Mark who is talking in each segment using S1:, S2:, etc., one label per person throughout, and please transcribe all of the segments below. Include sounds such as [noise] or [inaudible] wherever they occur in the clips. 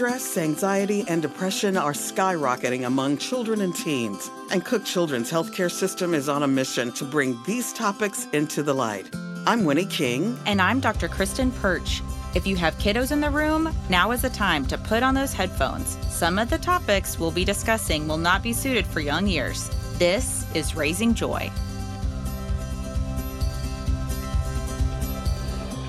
S1: Stress, anxiety, and depression are skyrocketing among children and teens, and Cook Children's healthcare system is on a mission to bring these topics into the light. I'm Winnie King.
S2: And I'm Dr. Kristen Perch. If you have kiddos in the room, now is the time to put on those headphones. Some of the topics we'll be discussing will not be suited for young ears. This is Raising Joy.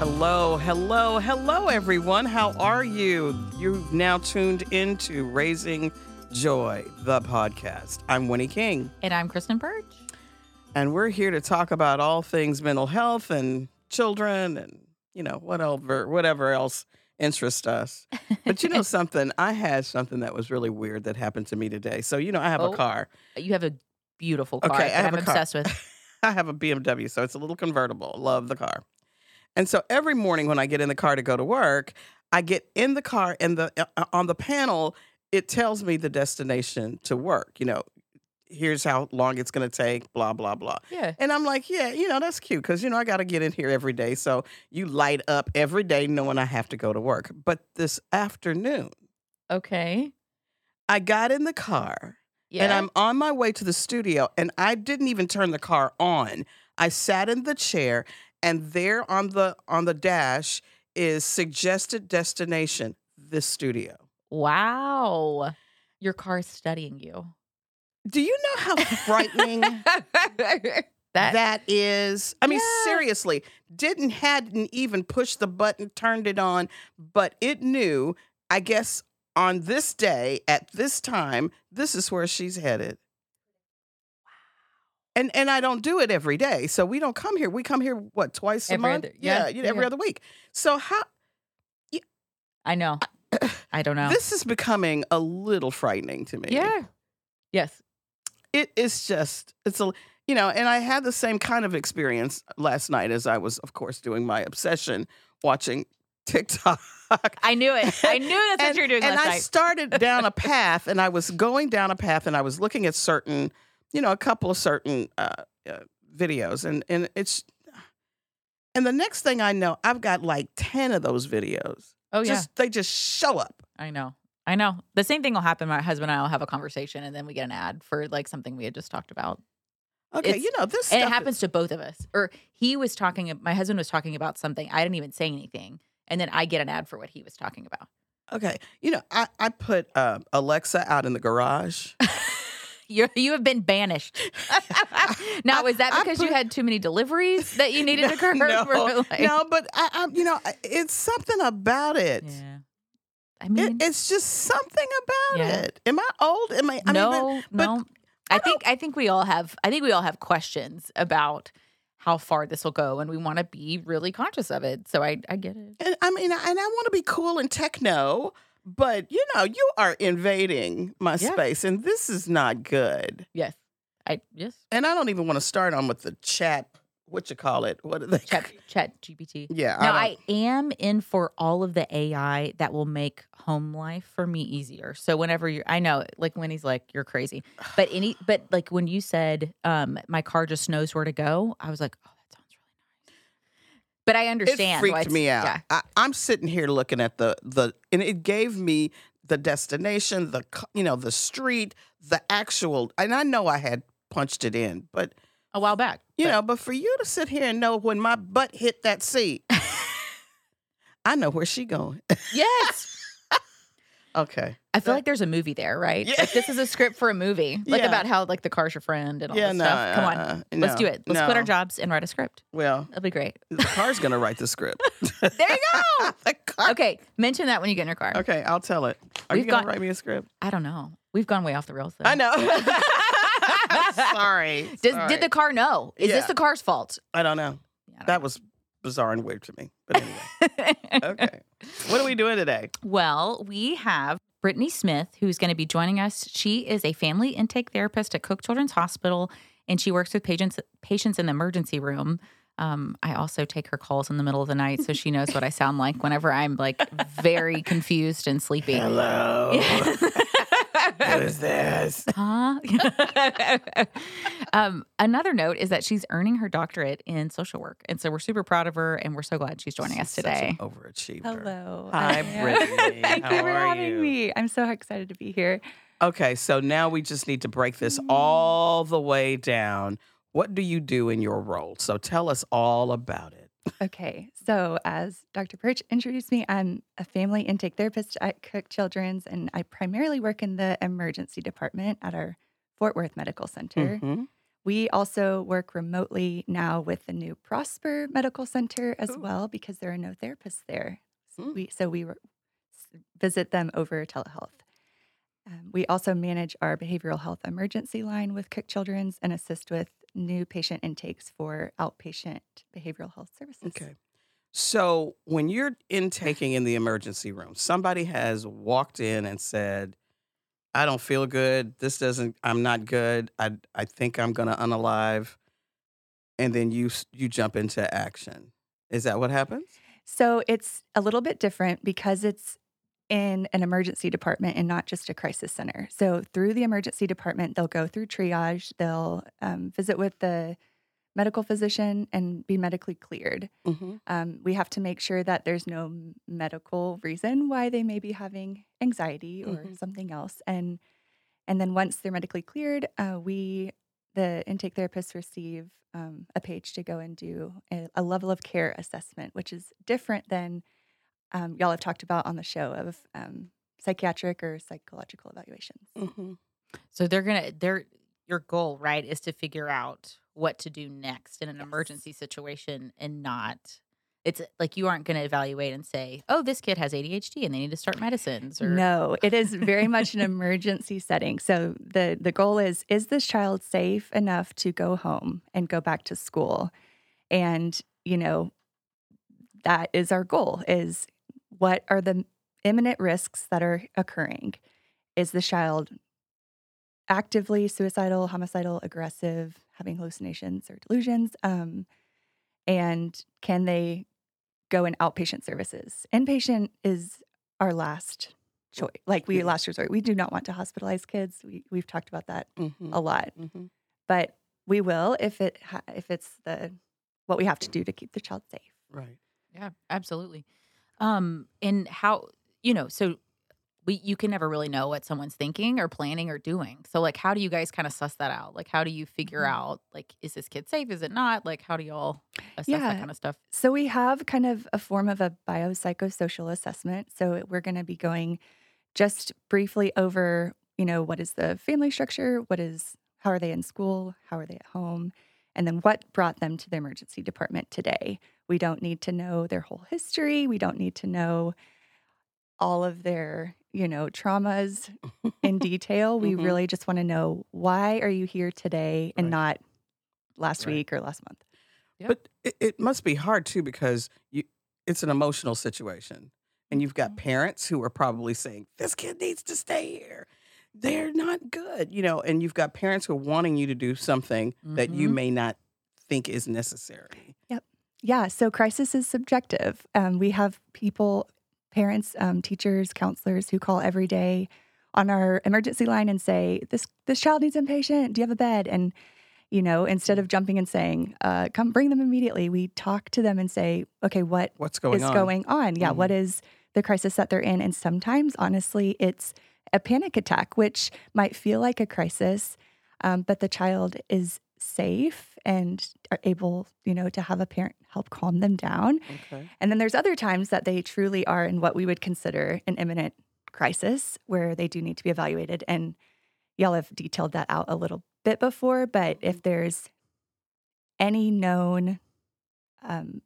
S1: Hello, hello, hello, everyone. How are you? You've now tuned into Raising Joy, the podcast. I'm Winnie King.
S2: And I'm Kristen Perch.
S1: And we're here to talk about all things mental health and children and, you know, whatever, whatever else interests us. But you know [laughs] something? I had something that was really weird that happened to me today. So, you know, I have
S2: Oh.
S1: a car.
S2: You have a beautiful car
S1: Okay, I have
S2: I'm
S1: a car.
S2: obsessed with. [laughs]
S1: I have a BMW, so it's a little convertible. Love the car. And so every morning when I get in the car to go to work, I get in the car and the uh, on the panel it tells me the destination to work. You know, here's how long it's going to take, blah blah blah.
S2: Yeah.
S1: And I'm like, yeah, you know, that's cute because you know I got to get in here every day. So you light up every day knowing I have to go to work. But this afternoon,
S2: Okay.
S1: I got in the car
S2: Yeah.
S1: and I'm on my way to the studio, and I didn't even turn the car on. I sat in the chair, and there on the on the dash is suggested destination, this studio.
S2: wow. Your car is studying you.
S1: Do you know how frightening [laughs]
S2: that,
S1: that is? I mean,
S2: Yeah.
S1: seriously, didn't hadn't even pushed the button, turned it on, but it knew. I guess on this day at this time, this is where she's headed. And and I don't do it every day, so we don't come here. We come here what twice a month?
S2: other- yeah,
S1: you
S2: yeah,
S1: every
S2: yeah.
S1: other week. So how Yeah,
S2: I know. [coughs] I don't know.
S1: this is becoming a little frightening to me.
S2: yeah. Yes.
S1: it is just it's a you know and i had the same kind of experience last night as i was of course doing my obsession watching [laughs] tiktok
S2: I knew it. I knew that's what you were doing
S1: and i
S2: night.
S1: started down a [laughs] path and i was going down a path and i was looking at certain you know a couple of certain uh, uh, videos and and it's and the next thing i know i've got like 10 of those videos
S2: oh, yeah.
S1: just they just show up
S2: I know. I know. The same thing will happen. My husband and I will have a conversation and then we get an ad for like something we had just talked about.
S1: okay
S2: It's-
S1: you know this
S2: it
S1: is-
S2: happens to both of us. Or he was talking, my husband was talking about something. I didn't even say anything. And then I get an ad for what he was talking about.
S1: okay you know i i put uh, alexa out in the garage [laughs]
S2: You're, you have been banished. [laughs] now, is that because you had too many deliveries that you needed to [laughs] curb?
S1: no, [laughs]
S2: like-
S1: no, but I, I, you know, it's something about it.
S2: Yeah. I
S1: It-
S2: mean,
S1: it's just something about
S2: Yeah.
S1: it. Am I old? Am I? I
S2: no,
S1: mean, but,
S2: no.
S1: but
S2: I,
S1: I
S2: think I think we all have I think we all have questions about how far this will go, and we want to be really conscious of it. So I I get it.
S1: and I mean, and I want to be cool and techno, but you know, you are invading my
S2: Yeah.
S1: space, and this is not good.
S2: Yes, I yes.
S1: And I don't even want to start on with the chat. What you call it? What are they?
S2: Chat [laughs] Chat GPT.
S1: Yeah.
S2: Now
S1: don't-
S2: I am in for all of the AI that will make home life for me easier. So whenever you're, I know, like when he's like, "You're crazy," but any, but like when you said, um, "My car just knows where to go," I was like, "Oh, that sounds really nice." But I understand.
S1: It freaked me out.
S2: Yeah.
S1: I, I'm sitting here looking at the the, and it gave me the destination, the you know the street, the actual, and I know I had punched it in, but
S2: A while back,
S1: you
S2: but-
S1: know, but for you to sit here and know when my butt hit that seat, [laughs] I know where she going.
S2: Yes.
S1: Okay.
S2: I feel
S1: That-
S2: like there's a movie there, right?
S1: Yeah.
S2: Like this is a script for a movie. [laughs] Like
S1: Yeah.
S2: about how like the car's your friend and all
S1: yeah,
S2: this
S1: no,
S2: stuff. Come on.
S1: uh,
S2: Let's do it. Let's quit our jobs and write a script.
S1: Well,
S2: That'll be great.
S1: the car's gonna write the script. [laughs]
S2: There you go. [laughs]
S1: the car.
S2: okay. Mention that when you get in your car.
S1: Okay, I'll tell it. Are
S2: We've
S1: you gonna
S2: got-
S1: write me a script?
S2: I don't know. We've gone way off the rails though.
S1: I know. Sorry.
S2: Does,
S1: Sorry.
S2: did the car know? Is
S1: Yeah.
S2: this the car's fault?
S1: I don't know.
S2: Yeah, I don't
S1: That was bizarre and weird to me. But anyway, [laughs] okay. What are we doing today?
S2: Well, we have Brittany Smith, who's going to be joining us. She is a family intake therapist at Cook Children's Hospital, and she works with patients patients in the emergency room. Um, I also take her calls in the middle of the night, so she knows what I sound like whenever I'm like very [laughs] confused and sleepy.
S1: Hello. [laughs] What is this? [laughs]
S2: Huh? [laughs] um, another note is that she's earning her doctorate in social work. And so we're super proud of her and we're so glad she's joining
S1: She's
S2: us
S1: such an
S2: today.
S1: overachiever.
S3: Hello.
S1: Hi,
S3: I am.
S1: Brittany. [laughs]
S3: Thank
S1: How
S3: you for having
S1: you?
S3: me. I'm so excited to be here.
S1: Okay, so now we just need to break this
S3: Mm.
S1: all the way down. What do you do in your role? So tell us all about it.
S3: Okay, so as Dr. Perch introduced me, I'm a family intake therapist at Cook Children's, and I primarily work in the emergency department at our Fort Worth Medical Center.
S1: Mhm.
S3: We also work remotely now with the new Prosper Medical Center as
S1: Ooh.
S3: well because there are no therapists there. S-
S1: Mm.
S3: We, so we re- visit them over telehealth. Um, we also manage our behavioral health emergency line with Cook Children's and assist with new patient intakes for outpatient behavioral health services.
S1: Okay. So when you're intaking in the emergency room, somebody has walked in and said, I don't feel good. This doesn't, I'm not good. I, I think I'm going to unalive. And then you, you jump into action. Is that what happens?
S3: So it's a little bit different because it's in an emergency department and not just a crisis center. So through the emergency department, they'll go through triage, they'll um, visit with the medical physician and be medically cleared.
S1: Mm-hmm.
S3: Um, we have to make sure that there's no medical reason why they may be having anxiety or
S1: Mhm.
S3: something else. And and then once they're medically cleared, uh, we the intake therapists receive um, a page to go and do a, a level of care assessment, which is different than um, y'all have talked about on the show of um, psychiatric or psychological evaluations.
S1: Mm-hmm.
S2: So they're gonna they're your goal, right, is to figure out what to do next in an
S3: Yes.
S2: emergency situation and not it's like you aren't gonna evaluate and say, Oh, this kid has ADHD and they need to start medicines or
S3: No, it is very much an [laughs] emergency setting. So the the goal is is this child safe enough to go home and go back to school? And, you know, that is our goal is what are the imminent risks that are occurring? Is the child actively suicidal, homicidal, aggressive, having hallucinations or delusions? Um, and can they go in outpatient services? Inpatient is our last choice. Like we
S1: Yeah.
S3: last resort. We do not want to hospitalize kids. We we've talked about that
S1: Mm-hmm.
S3: a lot,
S1: Mm-hmm.
S3: but we will if it ha- if it's the what we have to do to keep the child safe.
S1: Right.
S2: Yeah, absolutely. Um, and how you know, so we you can never really know what someone's thinking or planning or doing. So like how do you guys kind of suss that out? Like how do you figure
S3: Mhm.
S2: out like is this kid safe? Is it not? Like how do y'all assess
S3: Yeah.
S2: that kind of stuff?
S3: So we have kind of a form of a biopsychosocial assessment. So we're going to be going just briefly over, you know, what is the family structure? What is how are they in school? How are they at home? And then what brought them to the emergency department today? We don't need to know their whole history. We don't need to know all of their, you know, traumas in [laughs] detail. We
S1: Mhm.
S3: really just want to know why are you here today and
S1: Right.
S3: not last
S1: Right.
S3: week or last month.
S2: Yep.
S1: But it, it must be hard too because you it's an emotional situation. And you've got
S3: Mhm.
S1: parents who are probably saying, This kid needs to stay here. They're not good, you know, and you've got parents who are wanting you to do something that you
S2: Mhm.
S1: may not think is necessary.
S3: Yeah, so crisis is subjective. Um, we have people, parents, um, teachers, counselors who call every day on our emergency line and say, "This this child needs inpatient. Do you have a bed?" And you know, instead of jumping and saying, uh, "Come bring them immediately," we talk to them and say, "Okay, what
S1: What's going
S3: is
S1: on?
S3: going on? Yeah, what is the crisis that they're in?" And sometimes, honestly, it's a panic attack, which might feel like a crisis, um, but the child is safe and are able, you know, to have a parent help calm them down.
S1: Okay.
S3: And then there's other times that they truly are in what we would consider an imminent crisis where they do need to be evaluated. And y'all have detailed that out a little bit before, but if there's any known um,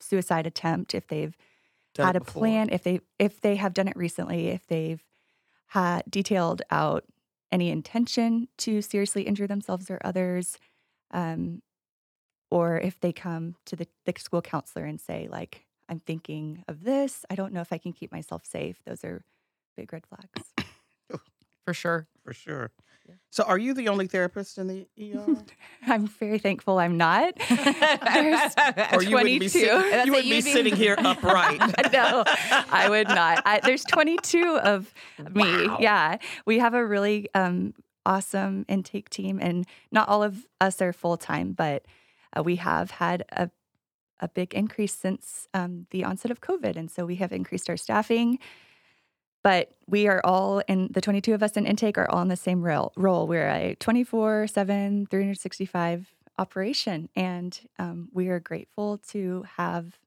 S3: suicide attempt, if they've
S1: Done
S3: had a
S1: before.
S3: plan, if they if they have done it recently, if they've had detailed out any intention to seriously injure themselves or others, um, or if they come to the, the school counselor and say like, "I'm thinking of this. I don't know if I can keep myself safe." Those are big red flags. [laughs]
S2: for sure.
S1: for sure.
S2: Yeah.
S1: So, are you the only therapist in the ER? [laughs]
S3: I'm very thankful I'm not. [laughs] There's
S1: or you wouldn't be, sit- you wouldn't be- sitting here upright.
S3: no, I would not. I, there's 22 of me.
S1: Wow.
S3: Yeah, we have a really um, awesome intake team, and not all of us are full time, but uh, we have had a a big increase since um, the onset of COVID, and so we have increased our staffing. But we are all in the 22 of us in intake are all in the same role. role. We're a 24 7, 365 operation. And um, we are grateful to have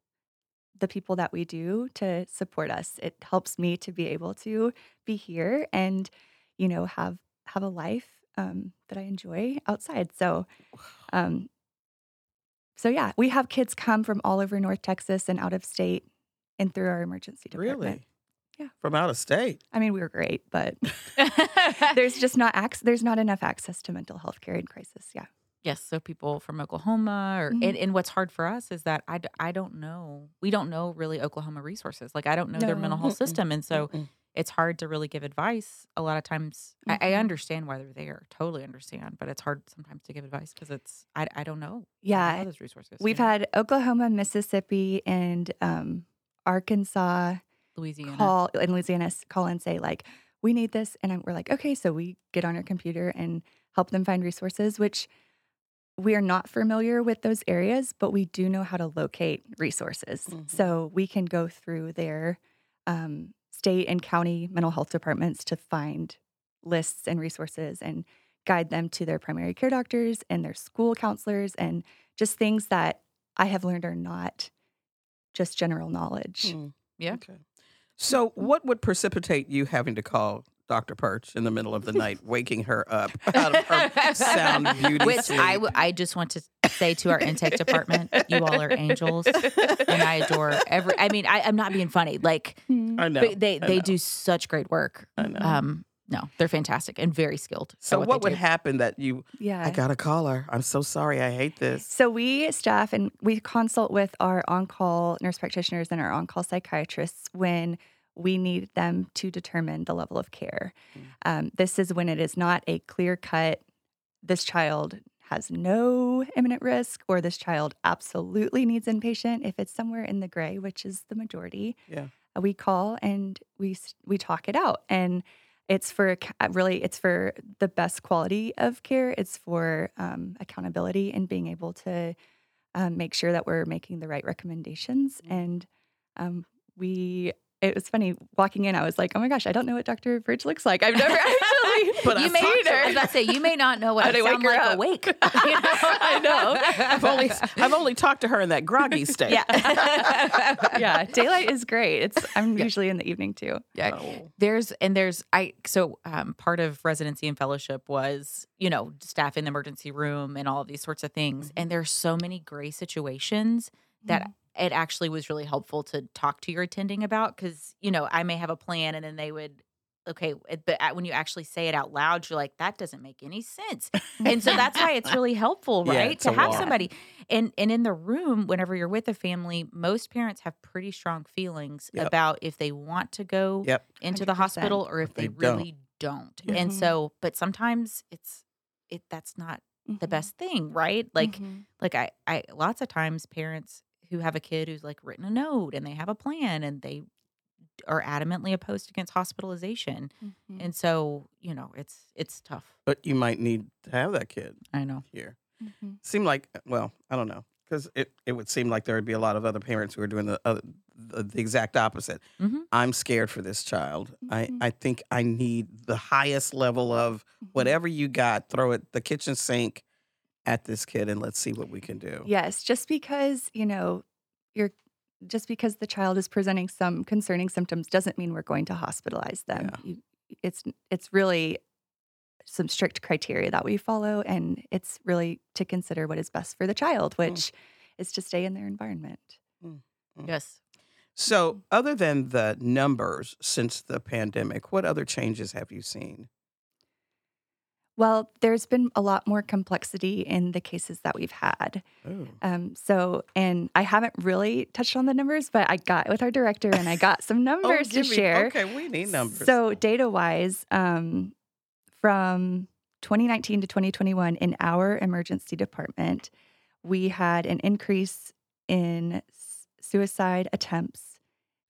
S3: the people that we do to support us. It helps me to be able to be here and, you know, have have a life um, that I enjoy outside. So, um, so yeah, we have kids come from all over North Texas and out of state and through our emergency department.
S1: really?
S3: Yeah.
S1: From out of state.
S3: I mean, we were great, but [laughs] [laughs] there's just not ac- there's not enough access to mental health care in crisis. Yeah.
S2: Yes, so people from Oklahoma, or
S3: Mhm.
S2: and, and what's hard for us is that I, d- I don't know we don't know really Oklahoma resources. Like I don't know their mental health system, and so
S1: Mm-mm.
S2: It's hard to really give advice. A lot of times, I, I
S3: Mhm.
S2: understand why they're there, totally understand, but it's hard sometimes to give advice because it's I, I don't know. I don't know
S3: Yeah.
S2: those resources.
S3: We've
S2: yeah.
S3: had Oklahoma, Mississippi, and um, Arkansas
S2: Louisiana.
S3: call in Louisiana call and say like, we need this, and I'm, we're like, okay, so we get on our computer and help them find resources, which we are not familiar with those areas, but we do know how to locate resources.
S1: Mhm.
S3: So we can go through their um, state and county mental health departments to find lists and resources and guide them to their primary care doctors and their school counselors and just things that I have learned are not just general knowledge.
S1: Mm.
S2: Yeah.
S1: Okay. So, what would precipitate you having to call Dr. Perch in the middle of the [laughs] night, waking her up [laughs] out of her sound beauty
S2: Which
S1: sleep?
S2: I, w- I just want to say to our intake department, you all are angels, and I adore every. I mean, I, I'm not being funny. Like
S3: Hmm.
S1: I know.
S2: but they
S1: I
S2: they
S1: know.
S2: do such great work.
S1: I know.
S2: Um, no, they're fantastic and very skilled.
S1: so,
S2: what,
S1: what would
S2: do.
S1: happen that you?
S3: Yeah.
S1: I gotta call her. I'm so sorry. I hate this.
S3: So we staff and we consult with our on-call nurse practitioners and our on-call psychiatrists when we need them to determine the level of care.
S1: Mm.
S3: Um, this is when it is not a clear-cut. This child has no imminent risk, or this child absolutely needs inpatient. If it's somewhere in the gray, which is the majority,
S1: Yeah.
S3: uh, we call and we we talk it out and it's for uh, really it's for the best quality of care it's for um, accountability and being able to um, make sure that we're making the right recommendations and um, we it was funny walking in i was like oh my gosh i don't know what dr bridge looks like i've never [laughs] actually [laughs]
S1: But
S2: you
S1: I've
S2: may,
S1: talked to
S2: I was about to say you may not know what [laughs]
S3: How
S2: I
S3: to wake
S2: sound
S3: her
S2: like
S3: up.
S2: awake. You know?
S3: I know.
S1: I've only I've only talked to her in that groggy state.
S2: yeah,
S3: yeah daylight is great it's i'm usually in the evening too
S2: Yeah.
S1: Oh.
S2: There's and there's I so um, part of residency and fellowship was you know staff in the emergency room and all of these sorts of things. And there's so many gray situations that it actually was really helpful to talk to your attending about because you know I may have a plan and then they would okay but when you actually say it out loud you're like that doesn't make any sense and so that's why it's [laughs] really helpful right
S1: it's
S2: to have
S1: lot.
S2: somebody and and in the room whenever you're with a family most parents have pretty strong feelings
S1: Yep.
S2: about if they want to go
S1: Yep.
S2: into the
S3: 100%.
S2: hospital or if
S1: They
S2: they,
S1: don't.
S2: really don't.
S1: Yeah.
S2: And
S3: Mhm.
S2: so, but sometimes it's it that's not the
S3: Mhm.
S2: best thing, right? Like
S3: Mhm.
S2: like I I lots of times parents who have a kid who's like written a note and they have a plan and they are adamantly opposed against hospitalization.
S3: Mhm.
S2: And so, you know, it's it's tough.
S1: But you might need to have that kid
S2: I know.
S1: here.
S3: Mhm.
S1: Seem like well, I don't know, because it it would seem like there would be a lot of other parents who are doing the other, the, the exact opposite.
S2: Mhm.
S1: I'm scared for this child. I
S3: Mhm.
S1: I think I need the highest level of
S3: Mhm.
S1: whatever you got. Throw it the kitchen sink at this kid and let's see what we can do.
S3: Yes, just because, you know, you're just because the child is presenting some concerning symptoms doesn't mean we're going to hospitalize them.
S1: Yeah.
S3: You, it's it's really some strict criteria that we follow and it's really to consider what is best for the child, hmm. which is to stay in their environment. Hmm, hmm.
S2: Yes.
S1: So, mm-hmm. other than the numbers since the pandemic, what other changes have you seen?
S3: Well, there's been a lot more complexity in the cases that we've had.
S1: Oh.
S3: Um, so, and I haven't really touched on the numbers, but I got with our director and I got some [laughs] numbers to
S1: me-
S3: share.
S1: Okay, we need numbers.
S3: So, data wise, um, from 2019 to 2021 in our emergency department, we had an increase in suicide attempts,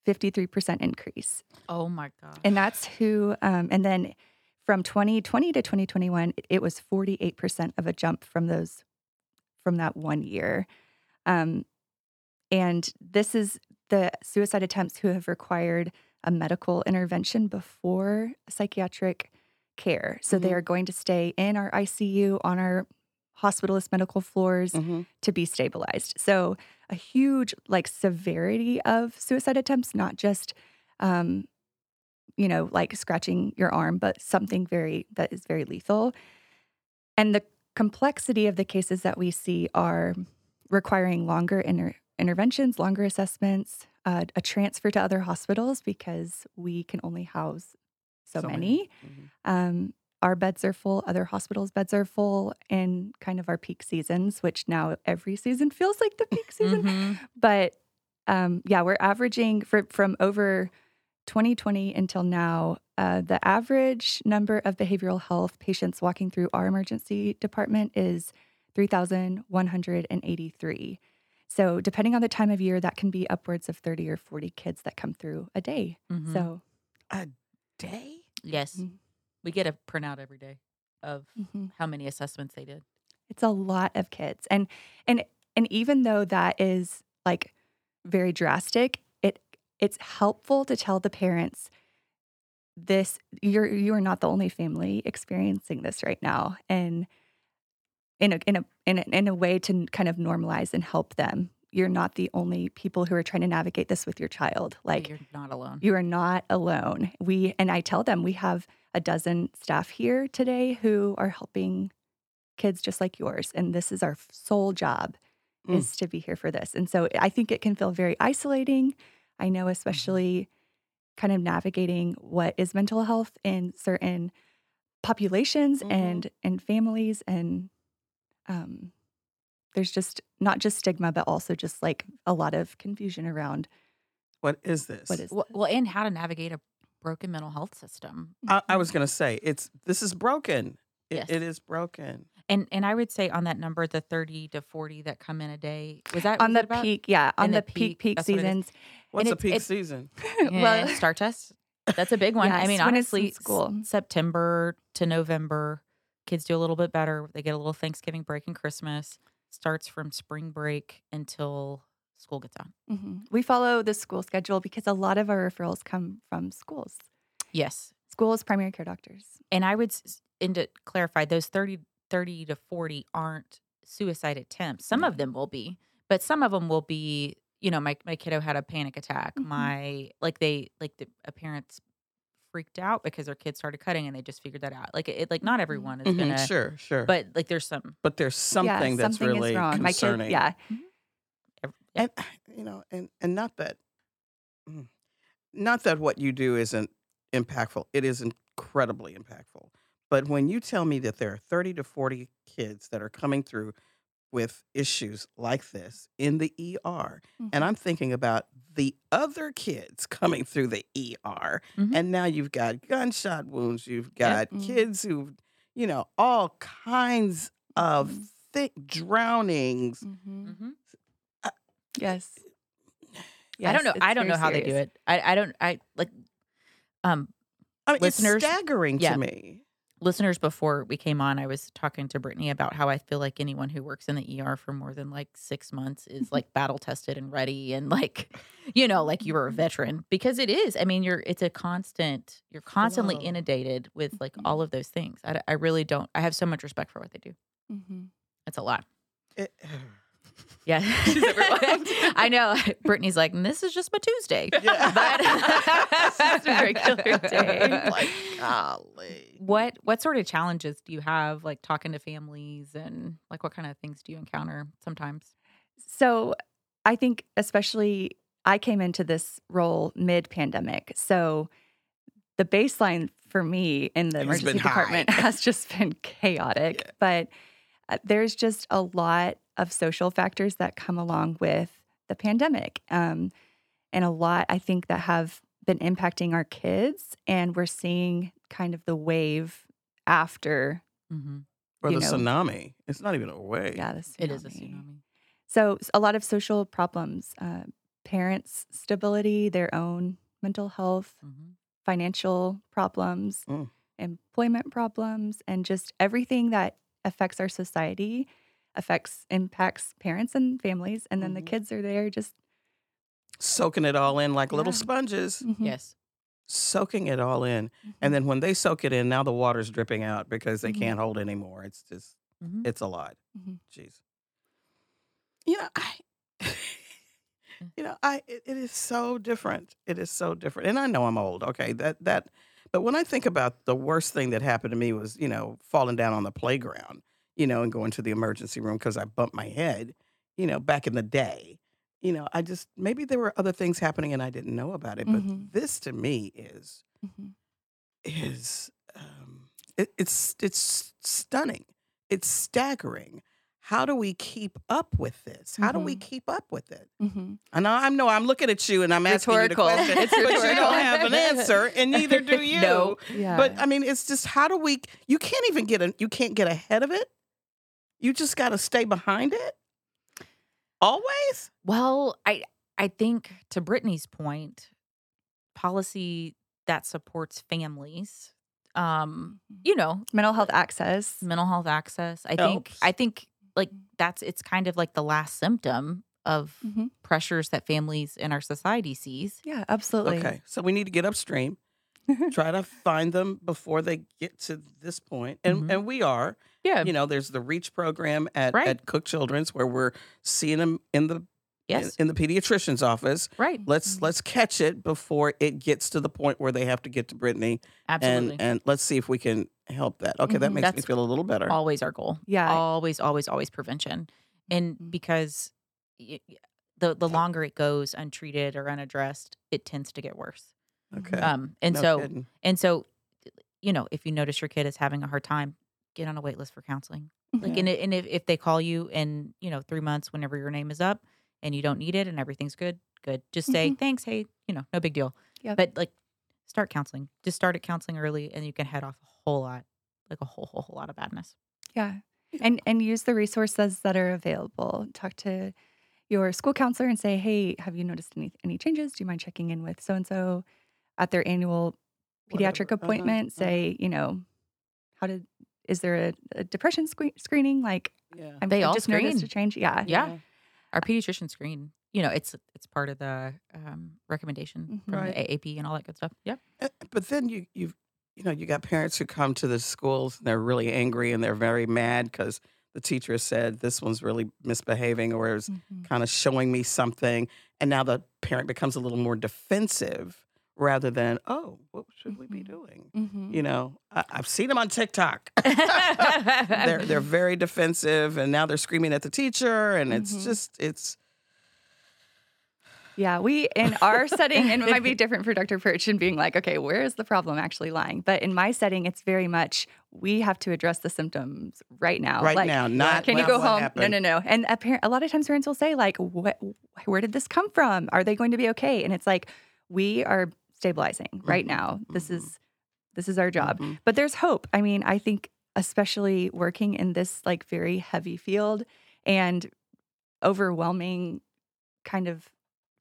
S3: 53% increase.
S2: Oh my god.
S3: And that's who, um, and then from 2020 to 2021, it, was 48% of a jump from those, from that one year. Um, and this is the suicide attempts who have required a medical intervention before psychiatric care. So they
S1: Mhm.
S3: are going to stay in our ICU on our hospitalist medical floors
S1: Mhm.
S3: to be stabilized. So a huge like severity of suicide attempts, not just um, you know, like scratching your arm, but something very that is very lethal. And the complexity of the cases that we see are requiring longer inter- interventions, longer assessments, uh, a transfer to other hospitals because we can only house so,
S1: So
S3: many.
S1: many. Mhm.
S3: Um, our beds are full, other hospitals' beds are full, in kind of our peak seasons, which now every season feels like the peak season.
S2: Mhm.
S3: But um, yeah, we're averaging for, from over 2020 until now, uh, the average number of behavioral health patients walking through our emergency department is 3,183. So, depending on the time of year, that can be upwards of 30 or 40 kids that come through a day.
S2: Mhm.
S3: So, a
S1: Day?
S2: yes,
S3: Mhm.
S2: we get a printout every day of
S3: mhm.
S2: how many assessments they did.
S3: it's a lot of kids and and and even though that is like very drastic it it's helpful to tell the parents this you're you are not the only family experiencing this right now and in a in a in a, in a way to kind of normalize and help them you're not the only people who are trying to navigate this with your child like
S2: you're not alone.
S3: you are not alone. We and I tell them we have a dozen staff here today who are helping kids just like yours and this is our sole job
S1: Mm.
S3: is to be here for this. And so I think it can feel very isolating. I know especially kind of navigating what is mental health in certain populations
S1: Mhm.
S3: and and families and um there's just not just stigma but also just like a lot of confusion around
S1: What is this?
S3: what is
S2: well, well, and how to navigate a broken mental health system.
S1: I, I was going to say it's this is broken. It,
S2: Yes.
S1: it is broken.
S2: And and I would say on that number, the thirty to forty that come in a day, was that
S3: on
S2: was
S3: the
S2: about?
S3: peak, yeah, on
S2: In
S3: the,
S2: the
S3: peak
S2: peak,
S3: peak
S2: that's what it is.
S3: seasons.
S1: What's a
S2: it's-
S1: peak
S2: it's-
S1: season? [laughs]
S2: Yeah, STAAR test. [laughs] That's a big one. I mean,
S3: when
S2: honestly,
S3: school.
S2: September to November, kids do a little bit better. They get a little Thanksgiving break and Christmas. Starts from spring break until school gets out.
S3: Mhm. we follow the school schedule because a lot of our referrals come from schools.
S2: Yes,
S3: Schools, primary care doctors.
S2: and I would s- and to clarify, those 30, 30 to forty aren't suicide attempts. Some of them will be, but some of them will be. You know, my my kiddo had a panic attack.
S3: Mhm.
S2: My like they like the a parents freaked out because their kid started cutting and they just figured that out. Like it, like not
S3: Mhm.
S2: everyone is
S1: Mhm,
S2: gonna,
S1: Sure, sure.
S2: but like there's some.
S1: but there's something
S3: yeah,
S1: that's
S3: something
S1: really
S3: wrong.
S1: concerning.
S3: My kid, yeah,
S2: ev- yeah.
S1: and [sighs] you know, and and not that, mm, not that what you do isn't impactful. It is incredibly impactful. But when you tell me that there are thirty to forty kids that are coming through with issues like this in the ER,
S3: Mhm.
S1: and I'm thinking about the other kids coming through the ER,
S2: Mhm.
S1: and now you've got gunshot wounds, you've got
S3: Mhm.
S1: kids who, you know, all kinds of
S3: Mhm.
S1: thick drownings.
S3: Mhm.
S2: Mhm.
S3: yes.
S2: I don't know.
S3: Yes,
S2: I don't know
S3: very
S2: how they do it. I, I don't. I like. Um,
S1: I mean,
S2: Listeners-
S1: it's staggering
S2: yeah.
S1: to me.
S2: Listeners before we came on, I was talking to Brittany about how I feel like anyone who works in the ER for more than like six months is [laughs] like battle tested and ready and like, you know, like you were a veteran because it is. I mean, you're it's a constant. You're constantly
S1: Flow.
S2: inundated with like
S3: Mhm.
S2: all of those things. I, I really don't. I have so much respect for what they do.
S3: mm-hmm.
S2: It's a lot.
S1: It- [sighs] [sighs]
S2: Yeah, [laughs] I know. Brittany's like, this is just my Tuesday.
S1: Yeah.
S2: But [laughs] [laughs] it's a regular day.
S1: like, golly.
S2: What what sort of challenges do you have like talking to families and like what kind of things do you encounter sometimes?
S3: So I think, especially, I came into this role mid pandemic. So the baseline for me in the
S1: It
S3: emergency
S1: been high.
S3: department has just been chaotic.
S1: Yeah.
S3: But uh, there's just a lot of social factors that come along with the pandemic. Um, and a lot, I think, that have been impacting our kids. And we're seeing kind of the wave after
S2: hmm
S1: Or the
S3: know.
S1: tsunami. It's not even a wave.
S3: yeah the
S2: It is a
S3: tsunami.
S2: tsunami.
S3: So a lot of social problems, uh, parents' stability, their own mental health,
S2: hmm
S3: financial problems,
S1: Mm.
S3: employment problems, and just everything that affects our society affects impacts parents and families. And then the
S1: Mhm.
S3: kids are there just
S1: Soaking it all in like little
S3: Yeah.
S1: sponges,
S3: mhm,
S2: Yes.
S1: soaking it all in.
S3: mhm.
S1: And then when they soak it in, now the water's dripping out because they
S3: Mhm.
S1: can't hold anymore. It's just,
S2: hmm
S1: it's a lot.
S3: Mhm.
S1: Jeez. You know, I, you know, I, it, it is so different. It is so different. And I know I'm old. Okay. That, that, but when I think about the worst thing that happened to me was, you know, falling down on the playground, you know, and going to the emergency room because I bumped my head, you know, back in the day. You know, I just, maybe there were other things happening and I didn't know about it. But
S3: Mhm.
S1: this to me is,
S3: Mhm.
S1: is um, it, it's it's stunning. It's staggering. How do we keep up with this? How do we
S3: Mhm.
S1: keep up with it?
S3: Mhm.
S1: I know I know I'm looking at you and I'm asking you the question, [laughs]
S3: It's
S1: but you don't have an answer, and neither do [laughs] you.
S2: No.
S3: Yeah.
S1: But I mean, it's just how do we? You can't even get a, you can't get ahead of it. You just got to stay behind it. Always.
S2: Well, I I think to Brittany's point, policy that supports families, um, you know,
S3: mental health access.
S2: mental health access. I think I think like that's it's kind of like the last symptom of
S3: Mhm.
S2: pressures that families in our society sees.
S3: Yeah, absolutely.
S1: Okay, so we need to get upstream. Try to find them before they get to this point, and
S2: Mhm.
S1: and we are.
S2: Yeah.
S1: you know, there's the Reach program at,
S2: Right.
S1: at Cook Children's where we're seeing them in the
S2: yes.
S1: in, in the pediatrician's office.
S2: right.
S1: Let's
S3: Mhm.
S1: let's catch it before it gets to the point where they have to get to Brittany,
S2: Absolutely.
S1: and and let's see if we can help that. Okay, that
S3: Mhm.
S1: makes me feel a little better.
S2: always our goal.
S3: Yeah.
S2: Always, always, always prevention. And
S3: Mhm.
S2: because y- y- the the longer it goes untreated or unaddressed, it tends to get worse.
S1: Okay,
S2: Um, and
S1: No
S2: so
S1: kidding.
S2: and so, you know, if you notice your kid is having a hard time, get on a wait list for counseling. Like,
S1: Yeah.
S2: and, and if, if they call you in, you know, three months, whenever your name is up and you don't need it and everything's good, good. Just say,
S3: Mhm.
S2: thanks. Hey, you know, no big deal.
S3: Yep.
S2: But like, start counseling. Just start at counseling early and you can head off a whole lot, like a whole, whole, whole lot of badness.
S3: Yeah. And and use the resources that are available. Talk to your school counselor and say, "Hey, have you noticed any any changes? Do you mind checking in with so and so at their annual pediatric
S1: Whatever. Uh-huh,
S3: appointment?
S1: uh-huh.
S3: Say, you know, how did is there a, a depression sque- screening? Like,
S1: Yeah.
S3: I'm,
S2: They
S3: I
S2: all
S3: just noticed a change. Yeah.
S2: Yeah. Our pediatrician screen, you know, it's it's part of the um, recommendation
S3: Mhm.
S2: from
S1: Right.
S2: the AAP and all that good stuff. Yep.
S1: Uh, But then you you you know you got parents who come to the schools and they're really angry and they're very mad because the teacher said this one's really misbehaving or is
S3: Mhm.
S1: kind of showing me something, and now the parent becomes a little more defensive rather than oh what should we be
S3: Mhm.
S1: doing?
S3: Mhm.
S1: You know, I, I've seen them on TikTok. [laughs] they're they're [laughs] very defensive, and now they're screaming at the teacher, and it's
S3: Mhm.
S1: just it's
S3: Yeah, we in our setting, and it might be [laughs] different for Dr. Perch and being like, okay, where is the problem actually lying? But in my setting, it's very much we have to address the symptoms right now.
S1: right
S3: Like,
S1: now. Not
S3: Can you go home?
S1: happened.
S3: No, no, no. And a, parent, a lot of times parents will say, like, what, where did this come from? Are they going to be okay? And it's like, we are stabilizing right
S1: Mhm,
S3: now. This
S1: mhm.
S3: is this is our job.
S1: Mhm.
S3: But there's hope. I mean, I think especially working in this like very heavy field and overwhelming kind of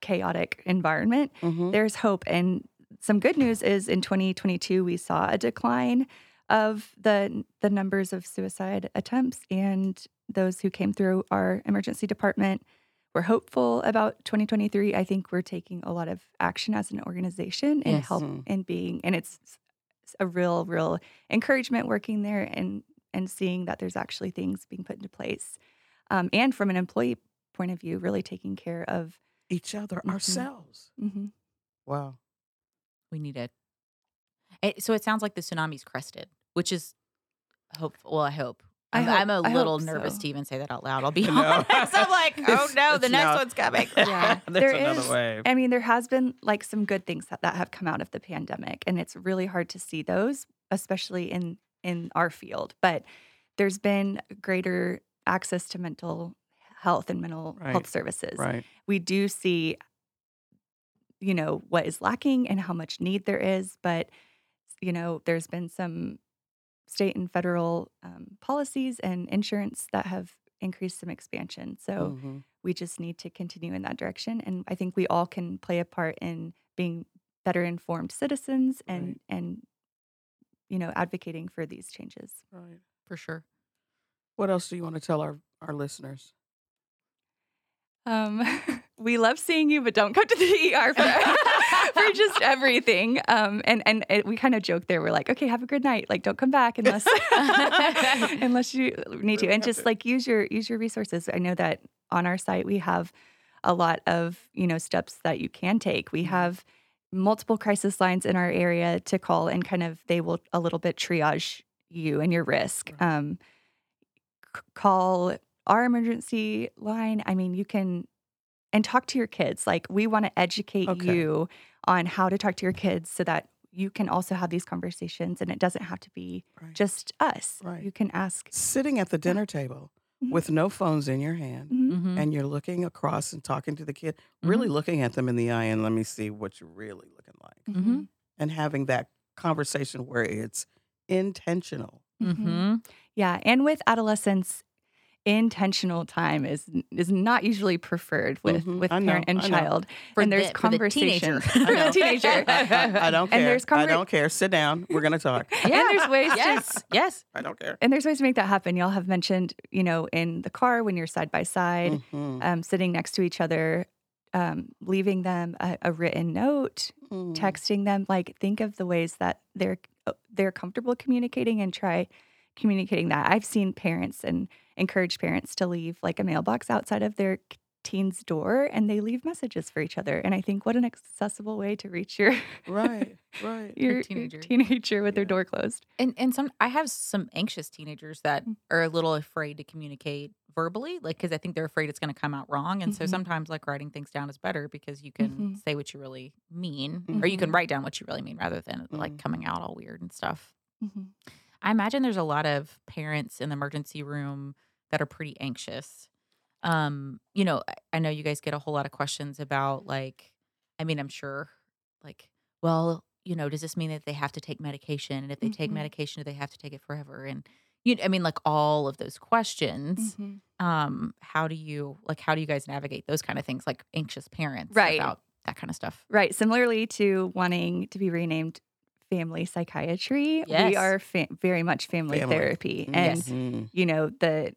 S3: chaotic environment,
S1: Mhm.
S3: there's hope. And some good news is in 2022 we saw a decline of the the numbers of suicide attempts and those who came through our emergency department. We're hopeful about 2023. I think we're taking a lot of action as an organization and
S2: Yes.
S3: help and being and it's a real real encouragement working there and and seeing that there's actually things being put into place. Um, and from an employee point of view, really taking care of
S1: each other,
S3: Mhm.
S1: ourselves.
S3: mhm.
S1: Wow.
S2: We need it. it. So it sounds like the tsunami's crested, which is hopeful. Well, I hope.
S3: I
S2: I'm,
S3: hope-
S2: I'm a
S3: I
S2: little nervous
S3: so.
S2: to even say that out loud. I'll [laughs] be
S1: No.
S2: honest. [laughs] I'm like, [laughs] oh
S1: It's-
S2: no, the next
S1: not-
S2: one's coming.
S3: Yeah.
S1: There's
S3: There
S1: another
S3: is-
S1: wave.
S3: I mean, there has been like some good things that, that have come out of the pandemic, and it's really hard to see those, especially in in our field. But there's been greater access to mental health and mental
S1: Right.
S3: health services.
S1: right.
S3: We do see, you know, what is lacking and how much need there is, but you know, there's been some state and federal um, policies and insurance that have increased some expansion. So
S1: Mhm.
S3: we just need to continue in that direction. And I think we all can play a part in being better informed citizens and
S1: Right.
S3: and you know advocating for these changes.
S1: Right.
S2: for sure.
S1: What else do you want to tell our, our listeners?
S3: Um, [laughs] we love seeing you, but don't come to the ER for, [laughs] [laughs] for just everything. Um, and and it, we kind of joke there. We're like, okay, have a good night. Like, don't come back unless [laughs] unless you need to. And just like use your use your resources. I know that on our site we have a lot of you know steps that you can take. We have multiple crisis lines in our area to call, and kind of they will a little bit triage you and your risk.
S1: Right.
S3: Um, c- call our emergency line. I mean, you can and talk to your kids. Like we want to educate
S1: Okay.
S3: you on how to talk to your kids so that you can also have these conversations and it doesn't have to be
S1: Right.
S3: just us.
S1: Right.
S3: You can ask.
S1: Sitting at the dinner table
S3: Mhm.
S1: with no phones in your hand
S3: Mhm.
S2: Mhm.
S1: and you're looking across and talking to the kid, really looking at them in the eye and let me see what you're really looking like.
S2: Mhm.
S1: And having that conversation where it's intentional.
S3: Yeah, and with adolescents, intentional time is is not usually preferred with
S1: Mhm.
S3: with parent and child.
S2: For
S3: and there's
S2: the- for the
S3: conversation [laughs]
S2: teenager.
S3: for the teenager.
S1: I, I don't care. [laughs]
S3: And there's
S1: I don't care. Sit down. We're gonna talk. [laughs]
S3: And there's ways to
S2: yes, yes.
S1: I don't care.
S3: and there's ways to make that happen. Y'all have mentioned, you know, in the car when you're side by side,
S1: Mhm.
S3: um, sitting next to each other, um, leaving them a, a written note,
S1: Mhm.
S3: texting them. Like, think of the ways that they're uh, they're comfortable communicating, and try communicating that. I've seen parents and encourage parents to leave like a mailbox outside of their teen's door, and they leave messages for each other. And I think what an accessible way to reach your
S1: Right. [laughs] Right.
S3: your, your
S2: teenager.
S3: teenager with their door closed.
S2: And and some I have some anxious teenagers that
S3: Mm.
S2: are a little afraid to communicate verbally, like because I think they're afraid it's going to come out wrong. And so
S3: Mhm.
S2: sometimes like writing things down is better because you can
S3: Mhm.
S2: say what you really mean, or you can
S3: Mhm.
S2: write down what you really mean rather than like
S1: Mhm.
S2: coming out all weird and stuff. I imagine there's a lot of parents in the emergency room that are pretty anxious. Um, you know, I- I know you guys get a whole lot of questions about like, I mean, I'm sure like, well, you know, does this mean that they have to take medication? And if they take
S3: Mhm.
S2: medication, do they have to take it forever? And you, I mean, like all of those questions.
S3: Mhm.
S2: Um, how do you like? How do you guys navigate those kind of things, like anxious parents,
S3: Right.
S2: About that kind of stuff.
S3: Right. Similarly to wanting to be renamed family psychiatry,
S2: Yes.
S3: we are fa- very much family,
S1: Family.
S3: therapy. And,
S2: Yes.
S1: Mhm.
S3: you know, the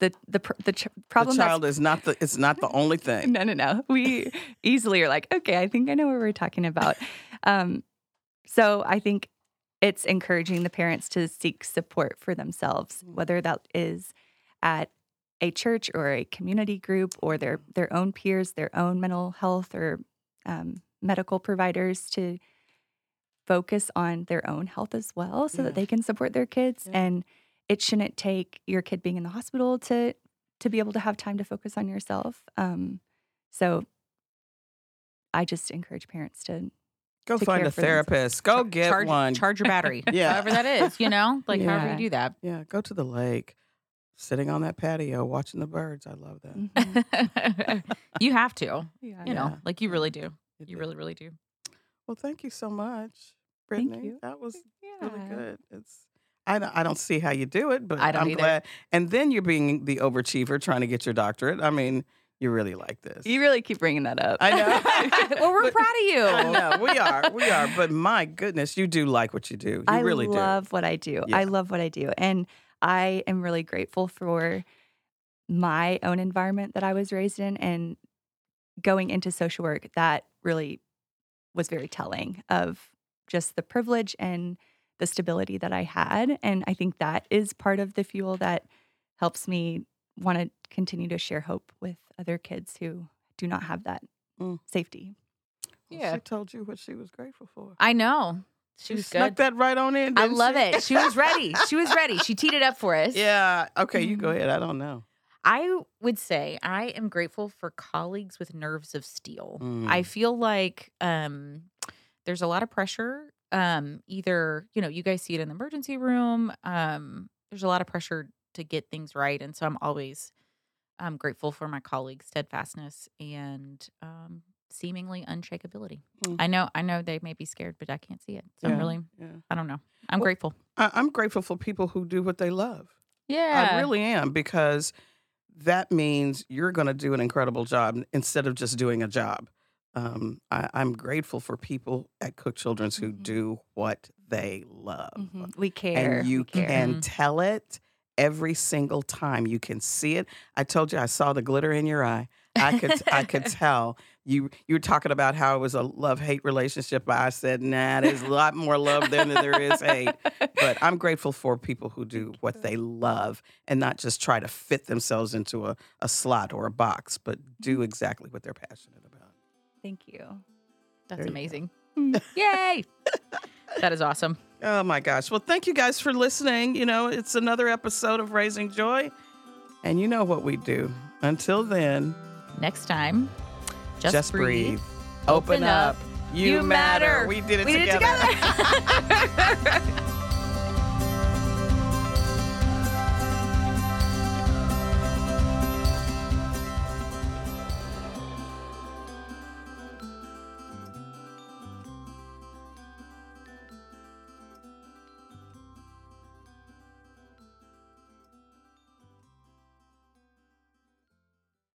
S3: the the pr- the ch-
S1: The
S3: problem
S1: child is not the. It's not the only [laughs] thing.
S3: no no no we easily are like okay i think i know what we're talking about um so i think it's encouraging the parents to seek support for themselves
S1: Mm.
S3: whether that is at a church or a community group or their their own peers their own mental health or um, medical providers to focus on their own health as well so
S1: Yeah.
S3: that they can support their kids
S1: Yeah.
S3: and it shouldn't take your kid being in the hospital to to be able to have time to focus on yourself um so i just encourage parents to
S1: Go
S3: to
S1: find a
S3: for themselves.
S1: therapist. Go
S2: Char-
S1: get
S2: charge,
S1: one.
S2: Charge your battery. [laughs]
S1: Yeah.
S2: However that is, you know, like however you do that.
S1: Yeah. Go to the lake. Sitting on that patio, watching the birds. I love that.
S3: Mhm. [laughs]
S2: you have to,
S3: yeah.
S2: you know, like you really do.
S1: It
S2: You
S1: did.
S2: really, really do.
S1: Well, thank you so much,
S3: Thank
S1: Brittany.
S3: you.
S1: That was
S3: yeah.
S1: really good. It's I don't, I don't see how you do it, but
S2: I don't
S1: am glad. And then you're being the overachiever, trying to get your doctorate. I mean, you really like this.
S3: you really keep bringing that up
S1: I know. [laughs]
S2: well, we're
S1: But-
S2: proud of you.
S1: I know we are, we are. But my goodness, you do like what you do. You
S3: I
S1: really
S3: love what I do.
S1: Yeah.
S3: I love what I do. And I am really grateful for my own environment that I was raised in and going into social work that really was very telling of just the privilege and the stability that I had. And I think that is part of the fuel that helps me want to continue to share hope with other kids who do not have that
S1: Mm.
S3: safety.
S1: do.
S2: Yeah.
S1: She told you what she was grateful for.
S2: I know. She
S1: She
S2: was
S1: snuck
S2: good.
S1: that right on in.
S2: I
S1: didn't
S2: love
S1: she?
S2: it. She was ready. [laughs] She was ready. She teed it up for us.
S1: Yeah. Okay, you go
S3: Mhm.
S1: ahead. I don't know.
S2: I would say I am grateful for colleagues with nerves of steel. I
S1: Mm.
S2: feel like um, there's a lot of pressure. Um, either, you know, you guys see it in the emergency room. Um, there's a lot of pressure to get things right. And so I'm always um, grateful for my colleagues' steadfastness and um, seemingly unshakability.
S1: Mm.
S2: I know, I know they may be scared, but I can't see it. So I'm really,
S1: yeah.
S2: I don't know. I'm
S1: Well,
S2: grateful.
S1: I, I'm grateful for people who do what they love.
S2: Yeah,
S1: I really am because that means you're going to do an incredible job instead of just doing a job. Um, I, I'm grateful for people at Cook Children's who
S3: Mhm.
S1: do what they love.
S3: Mhm. We care.
S1: And you
S3: we care.
S1: can
S2: Mhm.
S1: tell it every single time. You can see it. I told you I saw the glitter in your eye. I could I could [laughs] tell you you were talking about how it was a love hate relationship. I said, nah, there's a lot more love there than there is hate. But I'm grateful for people who do what they love and not just try to fit themselves into a, a slot or a box, but do exactly what they're passionate about.
S3: Thank you.
S2: that's
S1: There you
S2: amazing. Mm. [laughs] Yay! that is awesome.
S1: Oh my gosh. Well, thank you guys for listening. You know, it's another episode of Raising Joy. And you know what we do. Until then,
S2: Next time, just,
S1: just, breathe.
S2: Open
S1: Open
S2: up.
S1: up. You,
S2: You
S1: matter.
S2: matter.
S1: We did it
S3: We did it
S1: together.
S3: together. [laughs]